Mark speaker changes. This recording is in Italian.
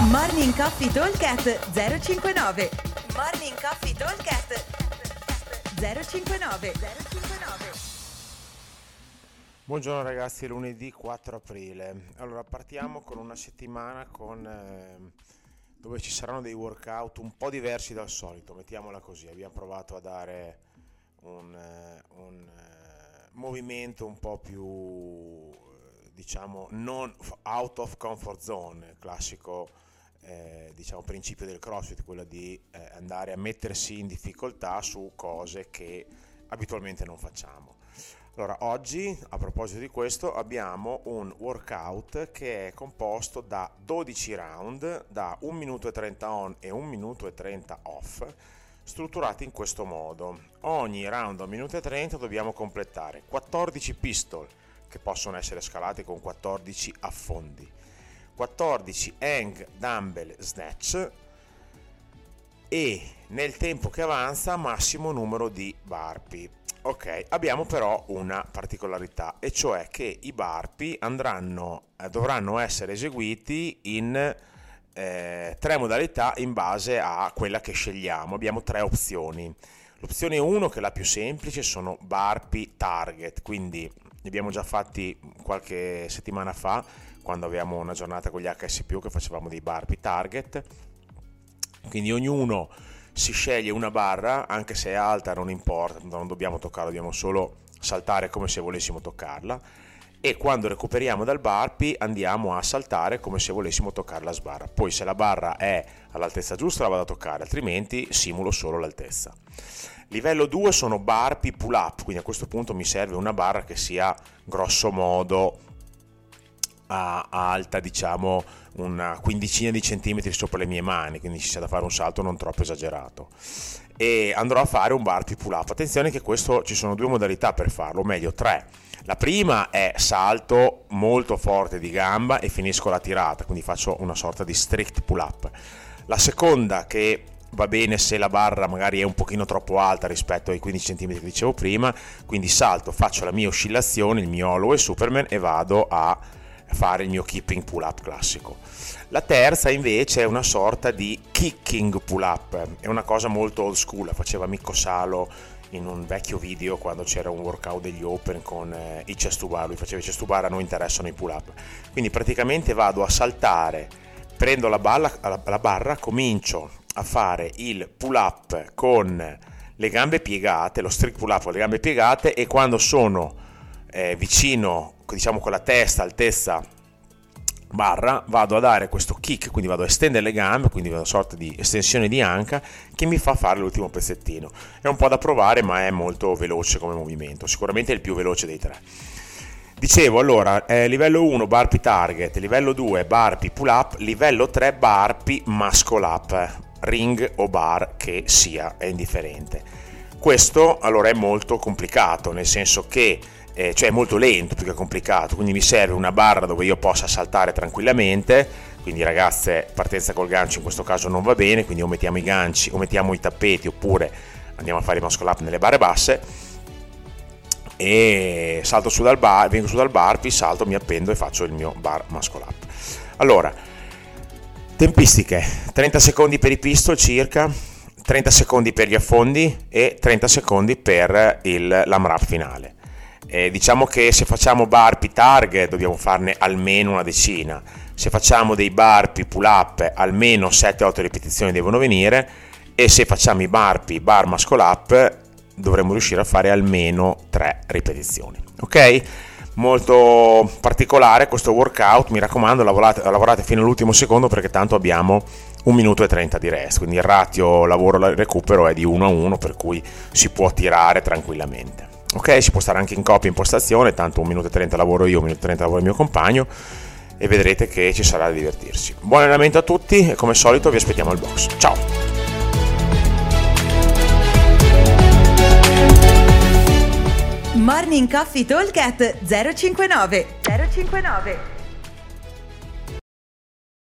Speaker 1: Morning Coffee Talkcast 059 Morning Coffee Talkcast 059 059
Speaker 2: Buongiorno ragazzi, lunedì 4 aprile. Allora partiamo con una settimana con, eh, dove ci saranno dei workout un po' diversi dal solito, mettiamola così. Abbiamo provato a dare un, eh, un eh, movimento un po' più diciamo non out of comfort zone, classico eh, diciamo, principio del CrossFit, quello di eh, andare a mettersi in difficoltà su cose che abitualmente non facciamo. Allora, oggi a proposito di questo abbiamo un workout che è composto da 12 round, da 1 minuto e 30 on e 1 minuto e 30 off, strutturati in questo modo. Ogni round a 1 minuto e 30 dobbiamo completare 14 pistol che possono essere scalati con 14 affondi, 14 hang dumbbell snatch e nel tempo che avanza massimo numero di barpi. Ok, abbiamo però una particolarità e cioè che i barpi andranno, eh, dovranno essere eseguiti in eh, tre modalità in base a quella che scegliamo. Abbiamo tre opzioni. L'opzione 1, che è la più semplice, sono barpi target, quindi li abbiamo già fatti qualche settimana fa quando avevamo una giornata con gli HS+, che facevamo dei barpi target. Quindi ognuno si sceglie una barra, anche se è alta non importa, non dobbiamo toccarla, dobbiamo solo saltare come se volessimo toccarla e quando recuperiamo dal barpi andiamo a saltare come se volessimo toccare la sbarra. Poi se la barra è all'altezza giusta la vado a toccare, altrimenti simulo solo l'altezza. Livello 2 sono barpi pull up, quindi a questo punto mi serve una barra che sia grosso modo a alta diciamo una quindicina di centimetri sopra le mie mani, quindi ci sia da fare un salto non troppo esagerato. E andrò a fare un barpi pull up. Attenzione che questo ci sono due modalità per farlo, o meglio tre. La prima è salto molto forte di gamba e finisco la tirata, quindi faccio una sorta di strict pull up. La seconda che va bene se la barra magari è un pochino troppo alta rispetto ai 15 cm che dicevo prima, quindi salto, faccio la mia oscillazione, il mio hollow e superman e vado a fare il mio keeping pull up classico. La terza invece è una sorta di kicking pull up, è una cosa molto old school, la faceva Mikko Salo in un vecchio video quando c'era un workout degli open con eh, i chest to bar, lui faceva i chest to bar, a noi interessano i pull up. Quindi praticamente vado a saltare, prendo la, balla, la, la barra, comincio a fare il pull up con le gambe piegate, lo strict pull up con le gambe piegate e quando sono eh, vicino, diciamo con la testa, altezza barra, vado a dare questo kick, quindi vado a estendere le gambe, quindi una sorta di estensione di anca che mi fa fare l'ultimo pezzettino. È un po' da provare, ma è molto veloce come movimento, sicuramente è il più veloce dei tre. Dicevo allora, eh, livello 1 barpi target, livello 2 barpi pull up, livello 3 barpi muscle up, ring o bar che sia, è indifferente. Questo allora è molto complicato, nel senso che eh, cioè è molto lento più che complicato, quindi mi serve una barra dove io possa saltare tranquillamente, quindi ragazze partenza col gancio in questo caso non va bene, quindi o mettiamo i ganci o mettiamo i tappeti oppure andiamo a fare i muscle up nelle barre basse e salto su dal bar, vengo su dal bar, pi salto, mi appendo e faccio il mio bar muscle up. Allora, tempistiche, 30 secondi per i pistol circa, 30 secondi per gli affondi e 30 secondi per il l'AMRAP finale. Eh, diciamo che se facciamo barpi target dobbiamo farne almeno una decina, se facciamo dei barpi pull up almeno 7-8 ripetizioni devono venire e se facciamo i barpi bar muscle up dovremmo riuscire a fare almeno 3 ripetizioni. Ok? Molto particolare questo workout, mi raccomando lavorate, lavorate fino all'ultimo secondo perché tanto abbiamo 1 minuto e 30 di rest, quindi il ratio lavoro-recupero è di 1 a 1 per cui si può tirare tranquillamente. Ok, si può stare anche in coppia in postazione, tanto 1 minuto e 30 lavoro io, 1 minuto e 30 lavoro il mio compagno e vedrete che ci sarà da divertirsi. Buon allenamento a tutti e come al solito vi aspettiamo al box. Ciao!
Speaker 1: Morning Coffee Talk 059 059